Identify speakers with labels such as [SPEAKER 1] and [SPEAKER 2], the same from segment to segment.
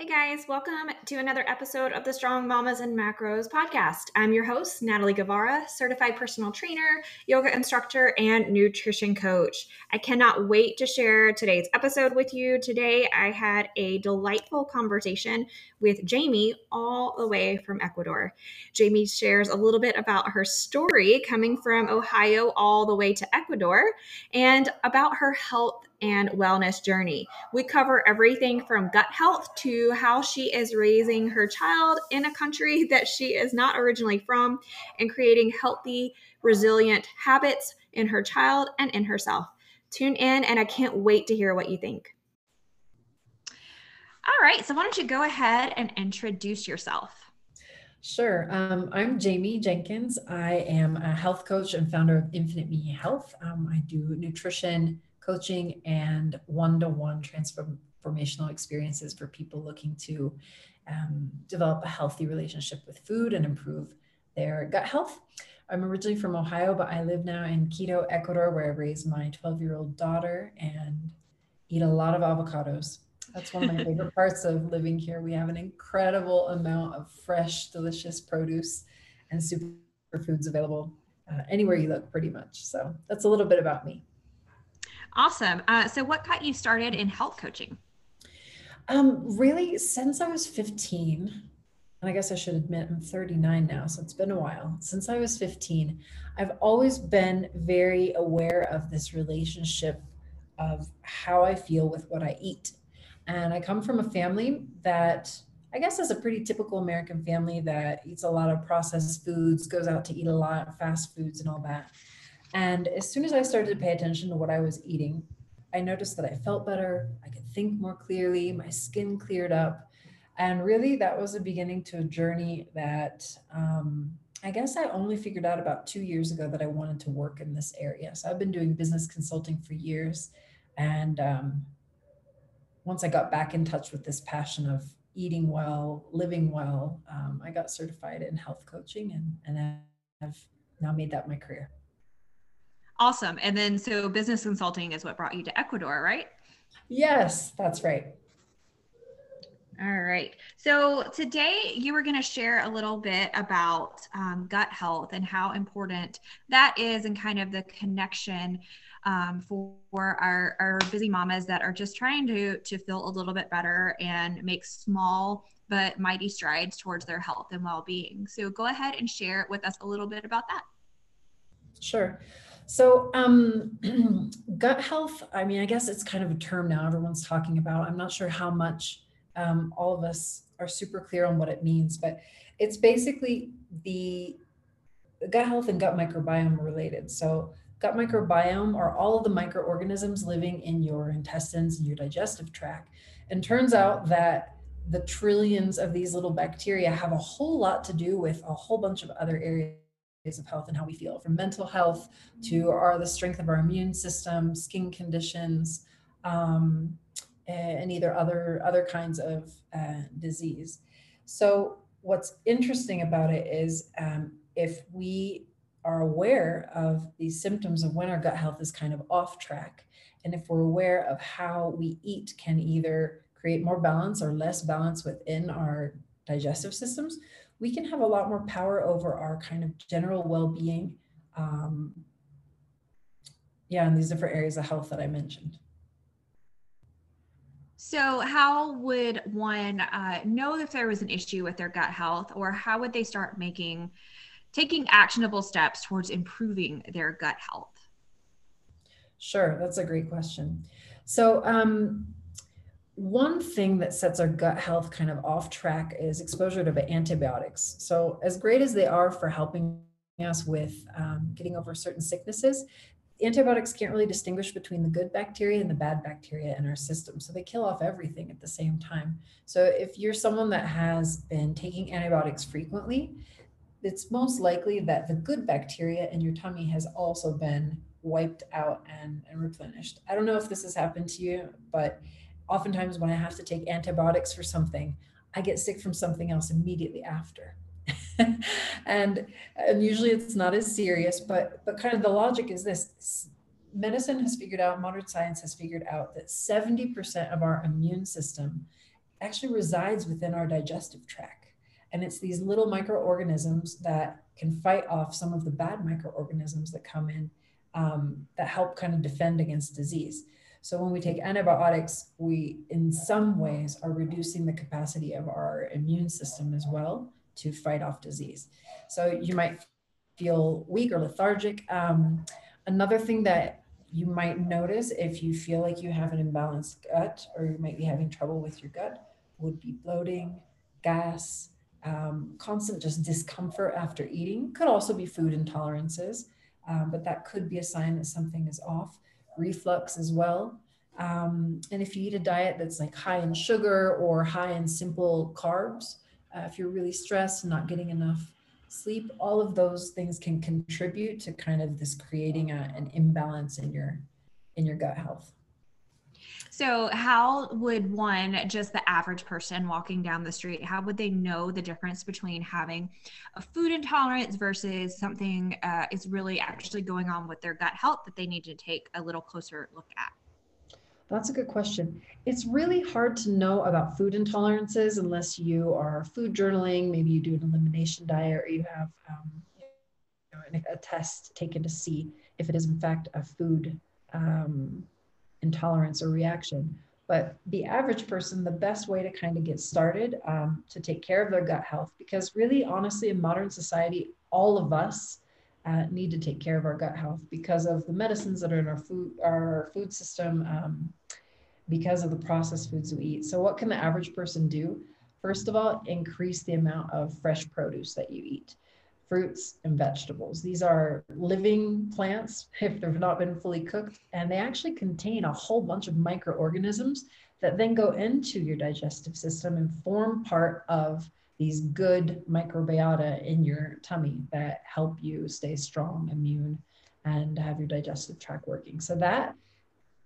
[SPEAKER 1] Hey guys, welcome to another episode of the Strong Mamas and Macros podcast. I'm your host, Natalie Guevara, certified personal trainer, yoga instructor, and nutrition coach. I cannot wait to share today's episode with you. Today, I had a delightful conversation with Jamie, all the way from Ecuador. Jamie shares a little bit about her story coming from Ohio all the way to Ecuador and about her health and wellness journey. We cover everything from gut health to how she is raising her child in a country that she is not originally from and creating healthy, resilient habits in her child and in herself. Tune in, and I can't wait to hear what you think. All right, so why don't you go ahead and introduce yourself?
[SPEAKER 2] Sure. Um, I'm Jamie Jenkins. I am a health coach and founder of Infinite Me Health. Um, I do nutrition, coaching and one-to-one transformational experiences for people looking to um, develop a healthy relationship with food and improve their gut health. I'm originally from Ohio, but I live now in Quito, Ecuador, where I raise my 12 year old daughter and eat a lot of avocados. That's one of my favorite parts of living here. We have an incredible amount of fresh, delicious produce and superfoods available uh, anywhere you look, pretty much. So that's a little bit about me.
[SPEAKER 1] Awesome. Uh, so, what got you started in health coaching?
[SPEAKER 2] Um, really, since I was 15, and I guess I should admit I'm 39 now, so it's been a while. Since I was 15, I've always been very aware of this relationship of how I feel with what I eat. And I come from a family that I guess is a pretty typical American family that eats a lot of processed foods, goes out to eat a lot, of fast foods, and all that. And as soon as I started to pay attention to what I was eating, I noticed that I felt better. I could think more clearly. My skin cleared up. And really, that was a beginning to a journey that um, I guess I only figured out about two years ago that I wanted to work in this area. So I've been doing business consulting for years. And um, once I got back in touch with this passion of eating well, living well, um, I got certified in health coaching and, and I've now made that my career.
[SPEAKER 1] Awesome. And then so business consulting is what brought you to Ecuador, right?
[SPEAKER 2] Yes, that's right.
[SPEAKER 1] All right. So today you were going to share a little bit about um, gut health and how important that is and kind of the connection um, for our, our busy mamas that are just trying to, to feel a little bit better and make small but mighty strides towards their health and well-being. So go ahead and share with us a little bit about that.
[SPEAKER 2] Sure. So, um, gut health, I mean, I guess it's kind of a term now everyone's talking about. I'm not sure how much um, all of us are super clear on what it means, but it's basically the gut health and gut microbiome related. So, gut microbiome are all of the microorganisms living in your intestines and your digestive tract. And turns out that the trillions of these little bacteria have a whole lot to do with a whole bunch of other areas of health and how we feel from mental health to our the strength of our immune system skin conditions um, and either other other kinds of uh, disease. So what's interesting about it is um, if we are aware of these symptoms of when our gut health is kind of off track and if we're aware of how we eat can either create more balance or less balance within our digestive systems we can have a lot more power over our kind of general well-being um, yeah and these different areas of health that i mentioned.
[SPEAKER 1] So how would one uh, know if there was an issue with their gut health or how would they start making taking actionable steps towards improving their gut health?
[SPEAKER 2] Sure that's a great question. So um, one thing that sets our gut health kind of off track is exposure to antibiotics. So, as great as they are for helping us with um, getting over certain sicknesses, antibiotics can't really distinguish between the good bacteria and the bad bacteria in our system. So, they kill off everything at the same time. So, if you're someone that has been taking antibiotics frequently, it's most likely that the good bacteria in your tummy has also been wiped out and, and replenished. I don't know if this has happened to you, but oftentimes when I have to take antibiotics for something, I get sick from something else immediately after. and and usually it's not as serious, but but kind of the logic is this medicine has figured out, modern science has figured out that 70% of our immune system actually resides within our digestive tract. And it's these little microorganisms that can fight off some of the bad microorganisms that come in um, that help kind of defend against disease. So when we take antibiotics, we in some ways are reducing the capacity of our immune system as well to fight off disease. So you might feel weak or lethargic. Um, another thing that you might notice if you feel like you have an imbalanced gut or you might be having trouble with your gut would be bloating, gas, um, constant just discomfort after eating. Could also be food intolerances, um, but that could be a sign that something is off. Reflux as well. Um, and if you eat a diet that's like high in sugar or high in simple carbs, uh, if you're really stressed and not getting enough sleep, all of those things can contribute to kind of this creating a, an imbalance in your in your gut health.
[SPEAKER 1] So, how would one, just the average person walking down the street, how would they know the difference between having a food intolerance versus something uh, is really actually going on with their gut health that they need to take a little closer look at?
[SPEAKER 2] That's a good question. It's really hard to know about food intolerances unless you are food journaling, maybe you do an elimination diet, or you have um, you know, a test taken to see if it is in fact a food um, intolerance or reaction. But the average person, the best way to kind of get started um, to take care of their gut health, because really, honestly, in modern society, all of us uh, need to take care of our gut health because of the medicines that are in our food, our food system, um, because of the processed foods we eat. So, what can the average person do? First of all, increase the amount of fresh produce that you eat fruits and vegetables. These are living plants if they've not been fully cooked, and they actually contain a whole bunch of microorganisms that then go into your digestive system and form part of these good microbiota in your tummy that help you stay strong, immune, and have your digestive tract working. So that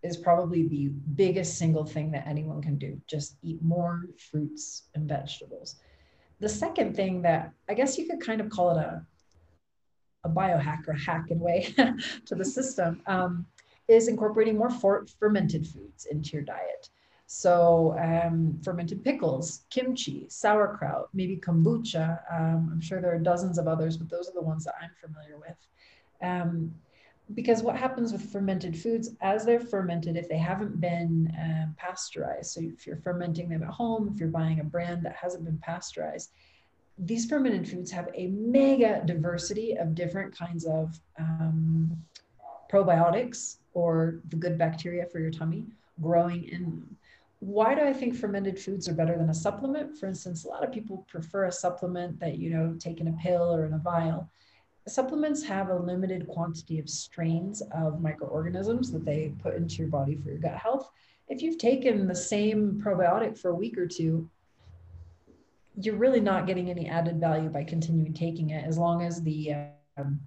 [SPEAKER 2] is probably the biggest single thing that anyone can do. Just eat more fruits and vegetables. The second thing that I guess you could kind of call it a, a biohack or hack in way to the system um, is incorporating more for- fermented foods into your diet. So um, fermented pickles, kimchi, sauerkraut, maybe kombucha. Um, I'm sure there are dozens of others, but those are the ones that I'm familiar with. Um, because what happens with fermented foods as they're fermented if they haven't been um, pasteurized so if you're fermenting them at home if you're buying a brand that hasn't been pasteurized these fermented foods have a mega diversity of different kinds of um, probiotics or the good bacteria for your tummy growing in them. Why do i think fermented foods are better than a supplement? For instance a lot of people prefer a supplement that you know take in a pill or in a vial supplements have a limited quantity of strains of microorganisms that they put into your body for your gut health. If you've taken the same probiotic for a week or two, you're really not getting any added value by continuing taking it as long as the um,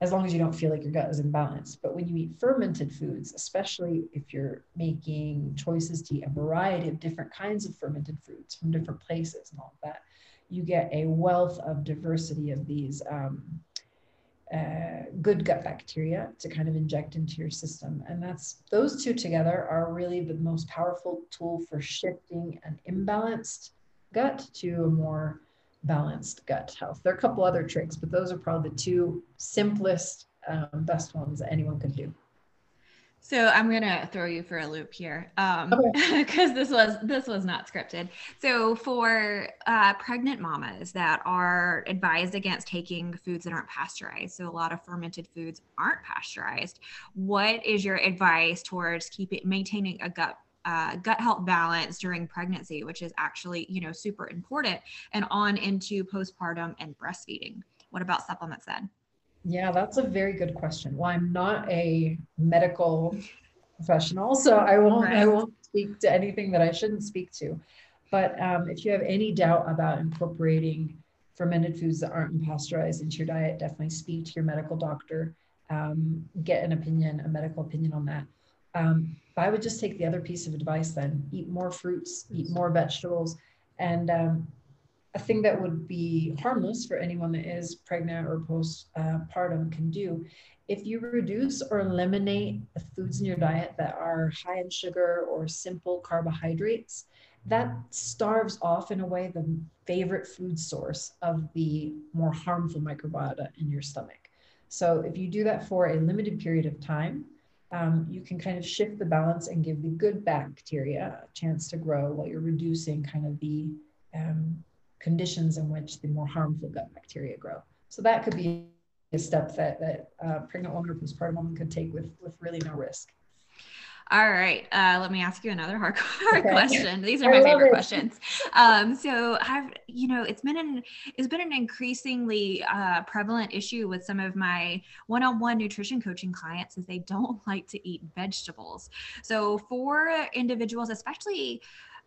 [SPEAKER 2] as long as you don't feel like your gut is in balance. But when you eat fermented foods, especially if you're making choices to eat a variety of different kinds of fermented foods from different places and all of that, you get a wealth of diversity of these um, uh, good gut bacteria to kind of inject into your system. And that's those two together are really the most powerful tool for shifting an imbalanced gut to a more balanced gut health. There are a couple other tricks, but those are probably the two simplest, um, best ones that anyone can do.
[SPEAKER 1] So I'm gonna throw you for a loop here, because um, okay. this was this was not scripted. So for uh, pregnant mamas that are advised against taking foods that aren't pasteurized, so a lot of fermented foods aren't pasteurized. What is your advice towards keeping maintaining a gut uh, gut health balance during pregnancy, which is actually you know super important, and on into postpartum and breastfeeding? What about supplements then?
[SPEAKER 2] Yeah, that's a very good question. Well, I'm not a medical professional, so I won't. I won't speak to anything that I shouldn't speak to. But um, if you have any doubt about incorporating fermented foods that aren't pasteurized into your diet, definitely speak to your medical doctor. Um, get an opinion, a medical opinion on that. Um, I would just take the other piece of advice then: eat more fruits, eat more vegetables, and um, a thing that would be harmless for anyone that is pregnant or postpartum can do. If you reduce or eliminate the foods in your diet that are high in sugar or simple carbohydrates, that starves off in a way the favorite food source of the more harmful microbiota in your stomach. So if you do that for a limited period of time, um, you can kind of shift the balance and give the good bacteria a chance to grow while you're reducing kind of the um, conditions in which the more harmful gut bacteria grow. So that could be a step that, that uh, pregnant woman or postpartum woman could take with, with really no risk.
[SPEAKER 1] All right. Uh, let me ask you another hard, hard okay. question. These are my favorite it. questions. Um, so I've, you know, it's been an, it's been an increasingly uh, prevalent issue with some of my one-on-one nutrition coaching clients is they don't like to eat vegetables. So for individuals, especially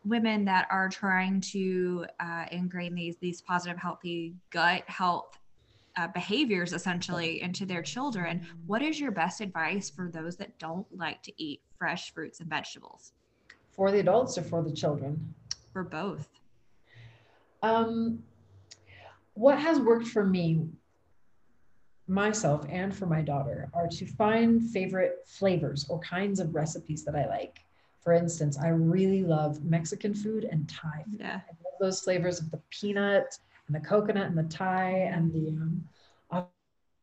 [SPEAKER 1] women that are trying to uh, ingrain these, these positive, healthy gut health uh, behaviors essentially into their children. What is your best advice for those that don't like to eat fresh fruits and vegetables?
[SPEAKER 2] For the adults or for the children?
[SPEAKER 1] For both.
[SPEAKER 2] Um, what has worked for me, myself, and for my daughter are to find favorite flavors or kinds of recipes that I like. For instance, I really love Mexican food and Thai food. Yeah. I love those flavors of the peanut and the coconut and the Thai and the um,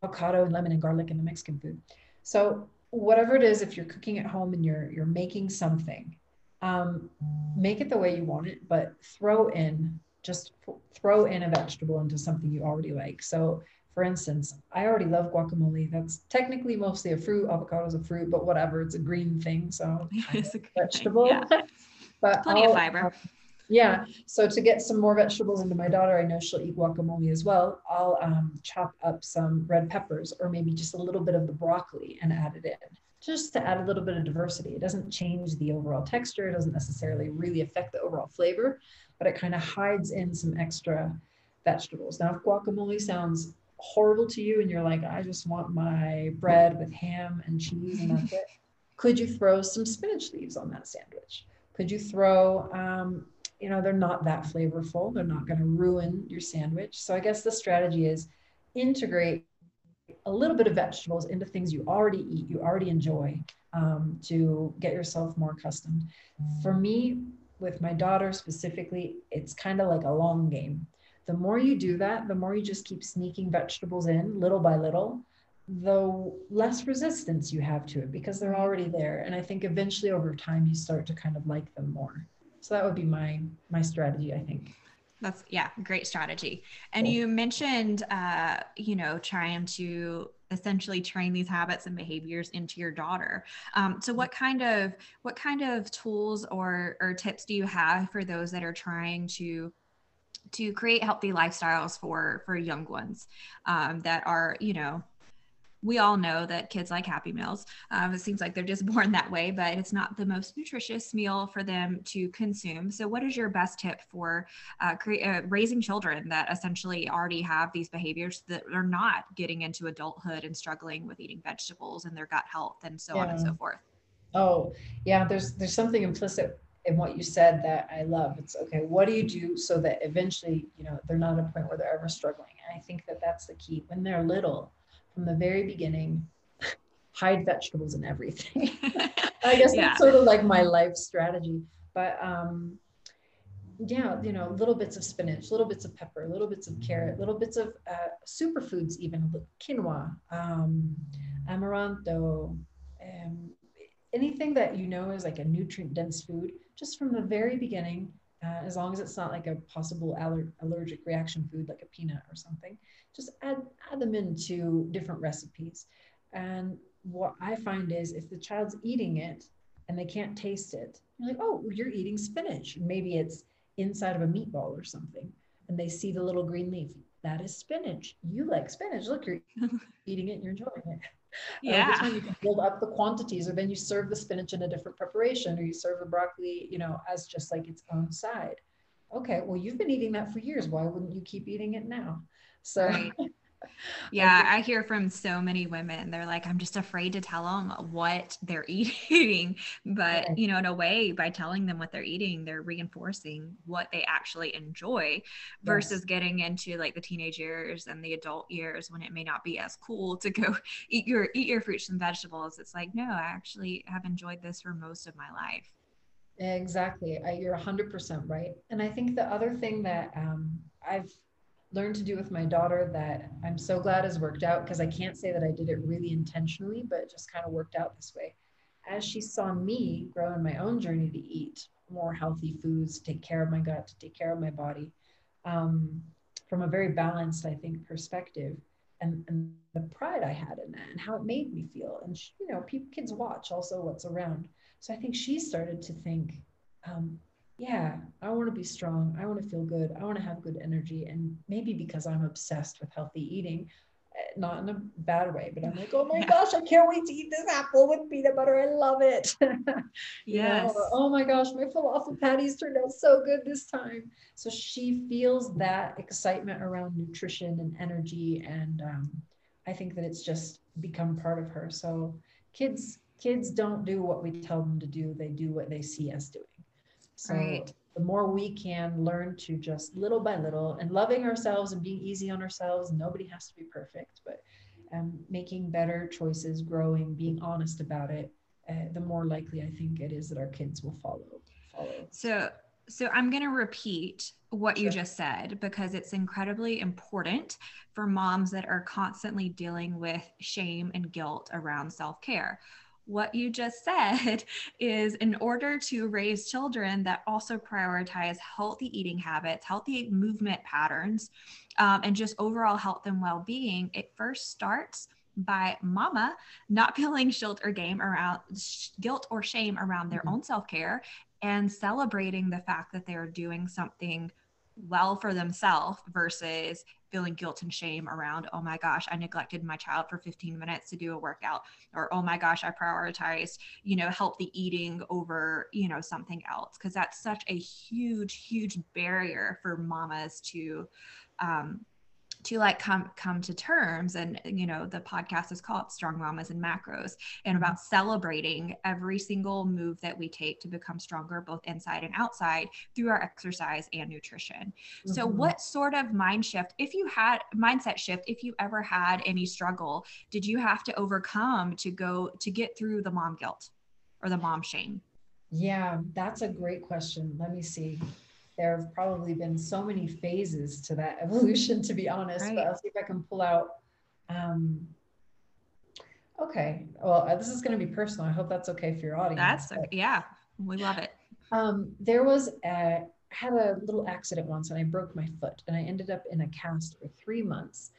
[SPEAKER 2] avocado and lemon and garlic and the Mexican food. So whatever it is, if you're cooking at home and you're you're making something, um, make it the way you want it, but throw in just throw in a vegetable into something you already like. So for instance, I already love guacamole. That's technically mostly a fruit. Avocado is a fruit, but whatever. It's a green thing, so it's a vegetable. Yeah.
[SPEAKER 1] but plenty I'll, of fiber.
[SPEAKER 2] Yeah. So to get some more vegetables into my daughter, I know she'll eat guacamole as well. I'll um, chop up some red peppers or maybe just a little bit of the broccoli and add it in just to add a little bit of diversity. It doesn't change the overall texture. It doesn't necessarily really affect the overall flavor, but it kind of hides in some extra vegetables. Now, if guacamole sounds horrible to you and you're like, I just want my bread with ham and cheese and that's it, could you throw some spinach leaves on that sandwich? Could you throw um, you know, they're not that flavorful. They're not going to ruin your sandwich. So I guess the strategy is integrate a little bit of vegetables into things you already eat, you already enjoy, um, to get yourself more accustomed. For me, with my daughter specifically, it's kind of like a long game. The more you do that, the more you just keep sneaking vegetables in little by little, the less resistance you have to it because they're already there. And I think eventually over time, you start to kind of like them more so that would be my my strategy i think
[SPEAKER 1] that's yeah great strategy and cool. you mentioned uh you know trying to essentially train these habits and behaviors into your daughter um, so what kind of what kind of tools or or tips do you have for those that are trying to to create healthy lifestyles for for young ones um, that are you know we all know that kids like Happy Meals. Um, it seems like they're just born that way, but it's not the most nutritious meal for them to consume. So, what is your best tip for uh, uh, raising children that essentially already have these behaviors that are not getting into adulthood and struggling with eating vegetables and their gut health and so yeah. on and so forth?
[SPEAKER 2] Oh, yeah. There's there's something implicit in what you said that I love. It's okay. What do you do so that eventually, you know, they're not at a point where they're ever struggling? And I think that that's the key. When they're little, from the very beginning hide vegetables and everything. I guess yeah. that's sort of like my life strategy. But um, yeah, you know, little bits of spinach, little bits of pepper, little bits of carrot, little bits of uh, superfoods, even quinoa, um, amaranto, um, anything that you know is like a nutrient dense food, just from the very beginning, uh, as long as it's not like a possible aller- allergic reaction food like a peanut or something just add add them into different recipes. And what i find is if the child's eating it and they can't taste it you're like oh you're eating spinach. Maybe it's inside of a meatball or something and they see the little green leaf. That is spinach. You like spinach. Look you're eating it and you're enjoying it
[SPEAKER 1] yeah.
[SPEAKER 2] uh, you can build up the quantities or then you serve the spinach in a different preparation or you serve the broccoli you know as just like its own side. Okay well you've been eating that for years. Why wouldn't you keep eating it now? So right.
[SPEAKER 1] yeah, I hear from so many women. They're like, I'm just afraid to tell them what they're eating. But, you know, in a way, by telling them what they're eating, they're reinforcing what they actually enjoy versus yes. getting into like the teenage years and the adult years when it may not be as cool to go eat your eat your fruits and vegetables. It's like, no, I actually have enjoyed this for most of my life.
[SPEAKER 2] Exactly. I, you're 100% right. And I think the other thing that um, I've learned to do with my daughter that I'm so glad has worked out because I can't say that I did it really intentionally, but it just kind of worked out this way. As she saw me grow in my own journey to eat more healthy foods, take care of my gut, to take care of my body, um, from a very balanced, I think, perspective, and, and the pride I had in that and how it made me feel. And, she, you know, people, kids watch also what's around. So I think she started to think, um, yeah, I want to be strong. I want to feel good. I want to have good energy. And maybe because I'm obsessed with healthy eating, eh, not in a bad way, but I'm like, oh my gosh, I can't wait to eat this apple with peanut butter. I love it.
[SPEAKER 1] yes.
[SPEAKER 2] Know, oh my gosh, my falafel patties turned out so good this time. So she feels that excitement around nutrition and energy. And um, I think that it's just become part of her. So kids kids don't do what we tell them to do they do what they see us doing so right. the more we can learn to just little by little and loving ourselves and being easy on ourselves nobody has to be perfect but um, making better choices growing being honest about it uh, the more likely i think it is that our kids will follow follow.
[SPEAKER 1] So so i'm going to repeat what you just said because it's incredibly important for moms that are constantly dealing with shame and guilt around self-care what you just said is in order to raise children that also prioritize healthy eating habits, healthy movement patterns, um, and just overall health and well being, it first starts by mama not feeling guilt or game around guilt or shame around their mm-hmm. own self-care and celebrating the fact that they're doing something well for themselves versus feeling guilt and shame around, oh my gosh, I neglected my child for 15 minutes to do a workout, or oh my gosh, I prioritized, you know, healthy eating over, you know, something else. Cause that's such a huge, huge barrier for mamas to um, to like come come to terms. And you know the podcast is called strong mamas and macros and about celebrating every single move that we take to become stronger both inside and outside through our exercise and nutrition. Mm-hmm. so what sort of mind shift if you had mindset shift if you ever had any struggle did you have to overcome to go to get through the mom guilt or the mom shame?
[SPEAKER 2] Yeah that's a great question. Let me see there have probably been so many phases to that evolution, to be honest. Right. But I'll see if I can pull out. Um, okay. Well, uh, this is going to be personal. I hope that's okay for your audience.
[SPEAKER 1] That's okay. yeah, we love it.
[SPEAKER 2] Um, there was a, had a little accident once, and I broke my foot, and I ended up in a cast for three months.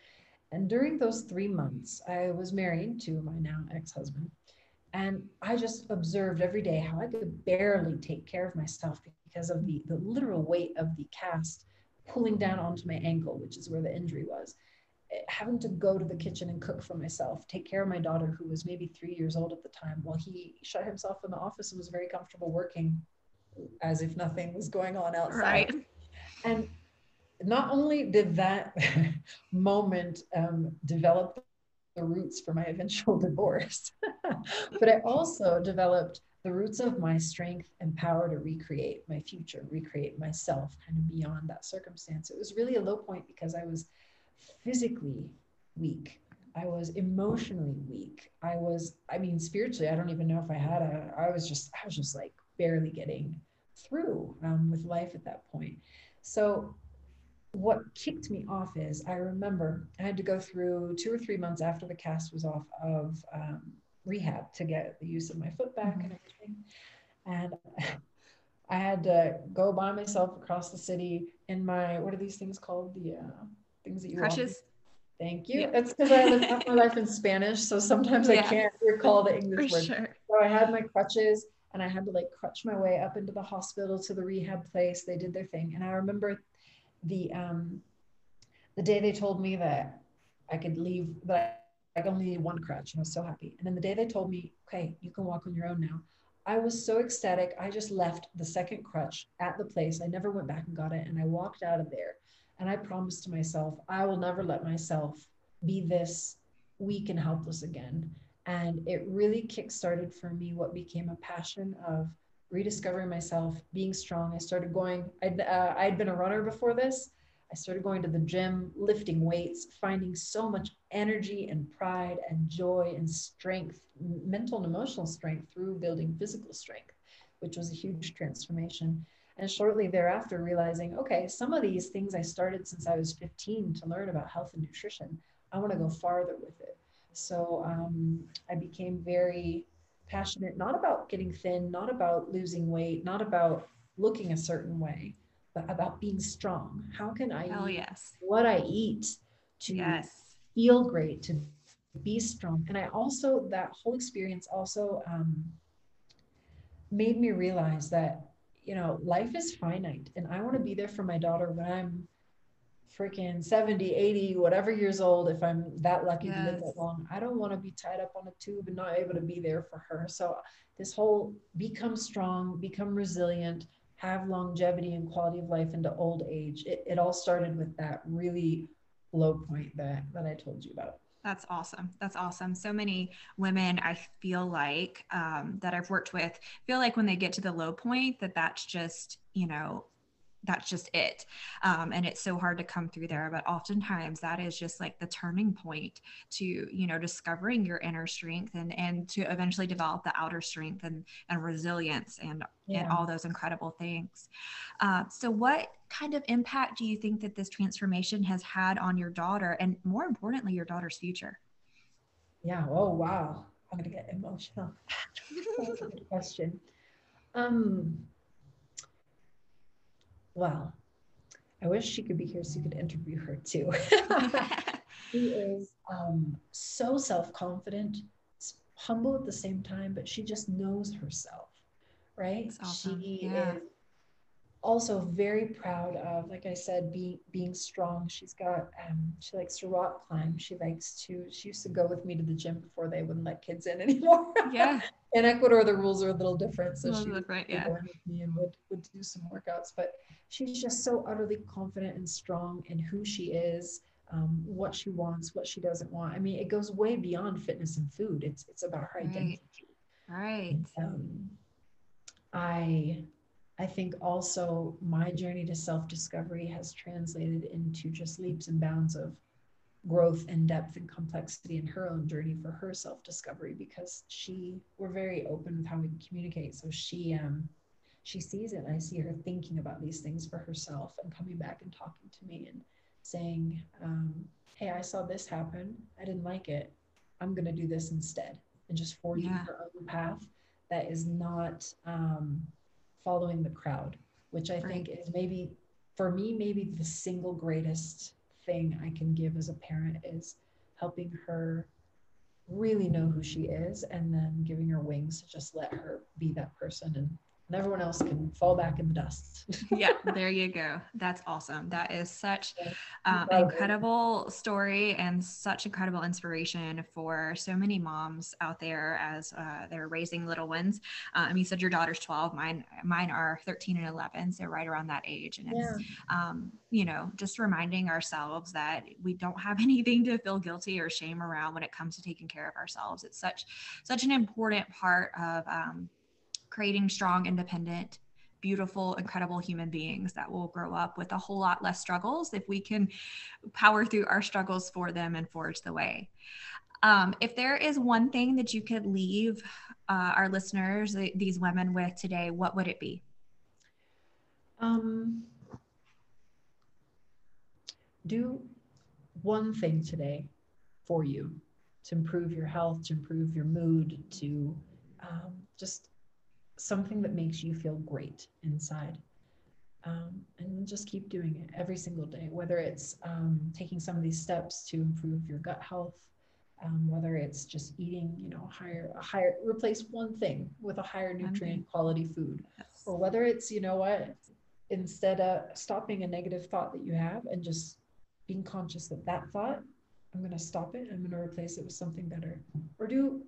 [SPEAKER 2] And during those three months, I was married to my now ex-husband, and I just observed every day how I could barely take care of myself because of the, the literal weight of the cast pulling down onto my ankle, which is where the injury was. Eh, having to go to the kitchen and cook for myself, take care of my daughter, who was maybe three years old at the time, while he shut himself in the office and was very comfortable working as if nothing was going on outside. Right. And not only did that moment um, develop the roots for my eventual divorce, but I also developed the roots of my strength and power to recreate my future, recreate myself kind of beyond that circumstance. It was really a low point because I was physically weak. I was emotionally weak. I was, I mean, spiritually, I don't even know if I had a, I was just, I was just like barely getting through um, with life at that point. So, what kicked me off is I remember I had to go through two or three months after the cast was off of um, rehab to get the use of my foot back mm-hmm. and everything. And I had to go by myself across the city in my what are these things called? The uh, things that you
[SPEAKER 1] crutches.
[SPEAKER 2] Thank you. Yeah. That's because I lived half my life in Spanish, so sometimes yeah. I can't recall the English For word. Sure. So I had my crutches, and I had to like crutch my way up into the hospital to the rehab place. They did their thing, and I remember the um, the day they told me that I could leave that I only one crutch and I was so happy. And then the day they told me, okay, you can walk on your own now, I was so ecstatic. I just left the second crutch at the place. I never went back and got it. And I walked out of there and I promised to myself, I will never let myself be this weak and helpless again. And it really kickstarted for me what became a passion of rediscovering myself, being strong. I started going, I'd, uh, I'd been a runner before this. I started going to the gym, lifting weights, finding so much energy and pride and joy and strength, mental and emotional strength through building physical strength. which was a huge transformation. And shortly thereafter, realizing, okay, some of these things I started since I was 15 to learn about health and nutrition, I want to go farther with it. So um, I became very passionate, not about getting thin, not about losing weight, not about looking a certain way, but about being strong. How can I
[SPEAKER 1] oh, yes.
[SPEAKER 2] what I eat to yes. feel great, to be strong? And I also, that whole experience also um, made me realize that, you know, life is finite and I want to be there for my daughter when I'm freaking 70, 80, whatever years old, if I'm that lucky yes. to live that long, I don't want to be tied up on a tube and not able to be there for her. So this whole become strong, become resilient, have longevity and quality of life into old age. It, it all started with that really low point that, that I told you about.
[SPEAKER 1] That's awesome. That's awesome. So many women, I feel like um, that I've worked with, feel like when they get to the low point, that that's just you know that's just it. Um, and it's so hard to come through there but oftentimes that is just like the turning point to you know discovering your inner strength and and to eventually develop the outer strength and and resilience and yeah. and all those incredible things. Uh, so what kind of impact do you think that this transformation has had on your daughter and more importantly your daughter's future?
[SPEAKER 2] Yeah oh wow. I'm gonna get emotional. That's a good question. Um well, I wish she could be here so you could interview her too. she is um, so self confident, humble at the same time, but she just knows herself, right? Awesome. She yeah. is also very proud of, like I said, being being strong. She's got um, she likes to rock climb. She likes to. She used to go with me to the gym before they wouldn't let kids in anymore.
[SPEAKER 1] Yeah.
[SPEAKER 2] In Ecuador, the rules are a little different, so
[SPEAKER 1] she would
[SPEAKER 2] yeah. with me and would would do some workouts. But she's just so utterly confident and strong in who she is. Um, what she wants, what she doesn't want. I mean, it goes way beyond fitness and food. It's it's about her identity.
[SPEAKER 1] Right.
[SPEAKER 2] Um, I I think also my journey to self discovery has translated into just leaps and bounds of growth and depth and complexity in her own journey for her self discovery because she we're very open with how we communicate. So she um she sees it. And I see her thinking about these things for herself and coming back and talking to me and saying um, hey I saw this happen. I didn't like it. I'm going to do this instead. And just forging yeah. her own path that is not um, following the crowd, which I right. think is maybe for me, maybe the single greatest thing I can give as a parent is helping her really know who she is and then giving her wings to just let her be that person and and everyone else can fall back in the dust.
[SPEAKER 1] yeah, there you go. That's awesome. That is such um, incredible story and such incredible inspiration for so many moms out there as uh, they're raising little ones. Um, you said your daughter's 12, mine, mine are 13 and 11. So right around that age. And it's, yeah. um, you know, just reminding ourselves that we don't have anything to feel guilty or shame around when it comes to taking care of ourselves. It's such, such an important part of, um, creating strong, independent, beautiful, incredible human beings that will grow up with a whole lot less struggles if we can power through our struggles for them and forge the way. Um, if there is one thing that you could leave uh, our listeners, these women, with today, what would it be?
[SPEAKER 2] Um, do one thing today for you to improve your health, to improve your mood, to um, just something that makes you feel great inside. Um, and just keep doing it every single day, whether it's um, taking some of these steps to improve your gut health, um, whether it's just eating, you know, higher, a higher, replace one thing with a higher nutrient quality food, yes. or whether it's, you know what, instead of stopping a negative thought that you have and just being conscious that that thought, I'm going to stop it, I'm going to replace it with something better, or do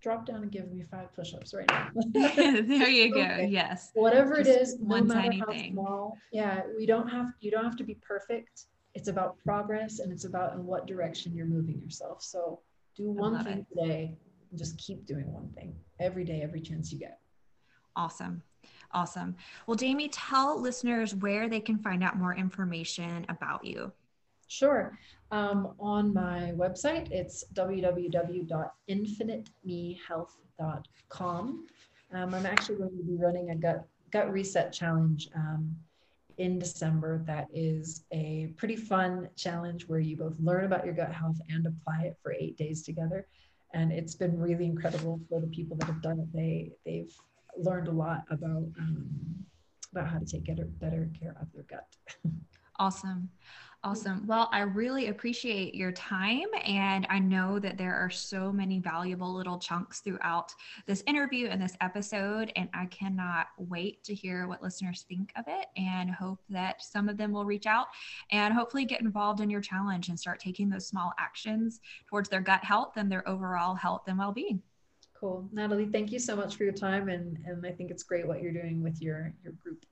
[SPEAKER 2] drop down and give me five push-ups right now.
[SPEAKER 1] there you go. Okay. Yes.
[SPEAKER 2] Whatever Just it is, one no tiny thing. Small, yeah, we don't have you don't have to be perfect. It's about progress and it's about in what direction you're moving yourself. So do one thing it. today and just keep doing one thing every day, every chance you get.
[SPEAKER 1] Awesome. Awesome. Well, Jamie, tell listeners where they can find out more information about you.
[SPEAKER 2] Sure. Um, on my website, it's www.infinitemehealth.com. Um, I'm actually going to be running a gut gut reset challenge um, in December. That is a pretty fun challenge where you both learn about your gut health and apply it for eight days together. And it's been really incredible for the people that have done it. They they've learned a lot about um, about how to take better, better care of their gut.
[SPEAKER 1] Awesome. Awesome. Well, I really appreciate your time. And I know that there are so many valuable little chunks throughout this interview and this episode. And I cannot wait to hear what listeners think of it and hope that some of them will reach out and hopefully get involved in your challenge and start taking those small actions towards their gut health and their overall health and well being.
[SPEAKER 2] Cool. Natalie, thank you so much for your time. And, and I think it's great what you're doing with your, your group.